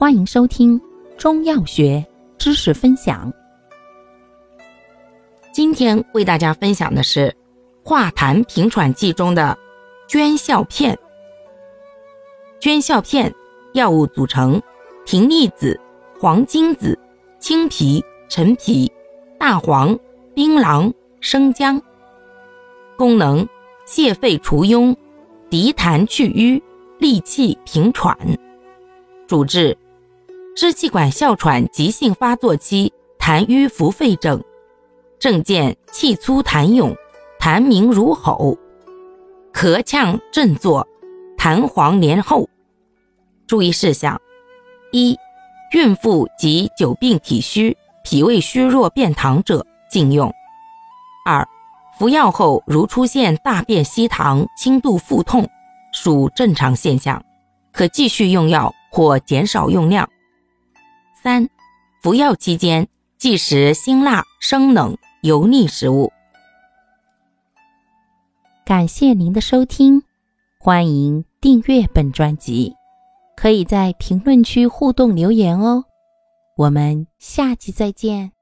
欢迎收听中药学知识分享。今天为大家分享的是化痰平喘剂中的捐孝片。捐孝片药物组成：平逆子、黄精子、青皮、陈皮、大黄、槟榔、生姜。功能：泻肺除痈、涤痰去瘀、利气平喘。主治。支气管哮喘急性发作期痰瘀腹肺症，症见气粗痰涌，痰鸣如吼，咳呛振作，痰黄黏厚。注意事项：一、孕妇及久病体虚、脾胃虚弱便溏者禁用；二、服药后如出现大便稀溏、轻度腹痛，属正常现象，可继续用药或减少用量。三、服药期间忌食辛辣、生冷、油腻食物。感谢您的收听，欢迎订阅本专辑，可以在评论区互动留言哦。我们下期再见。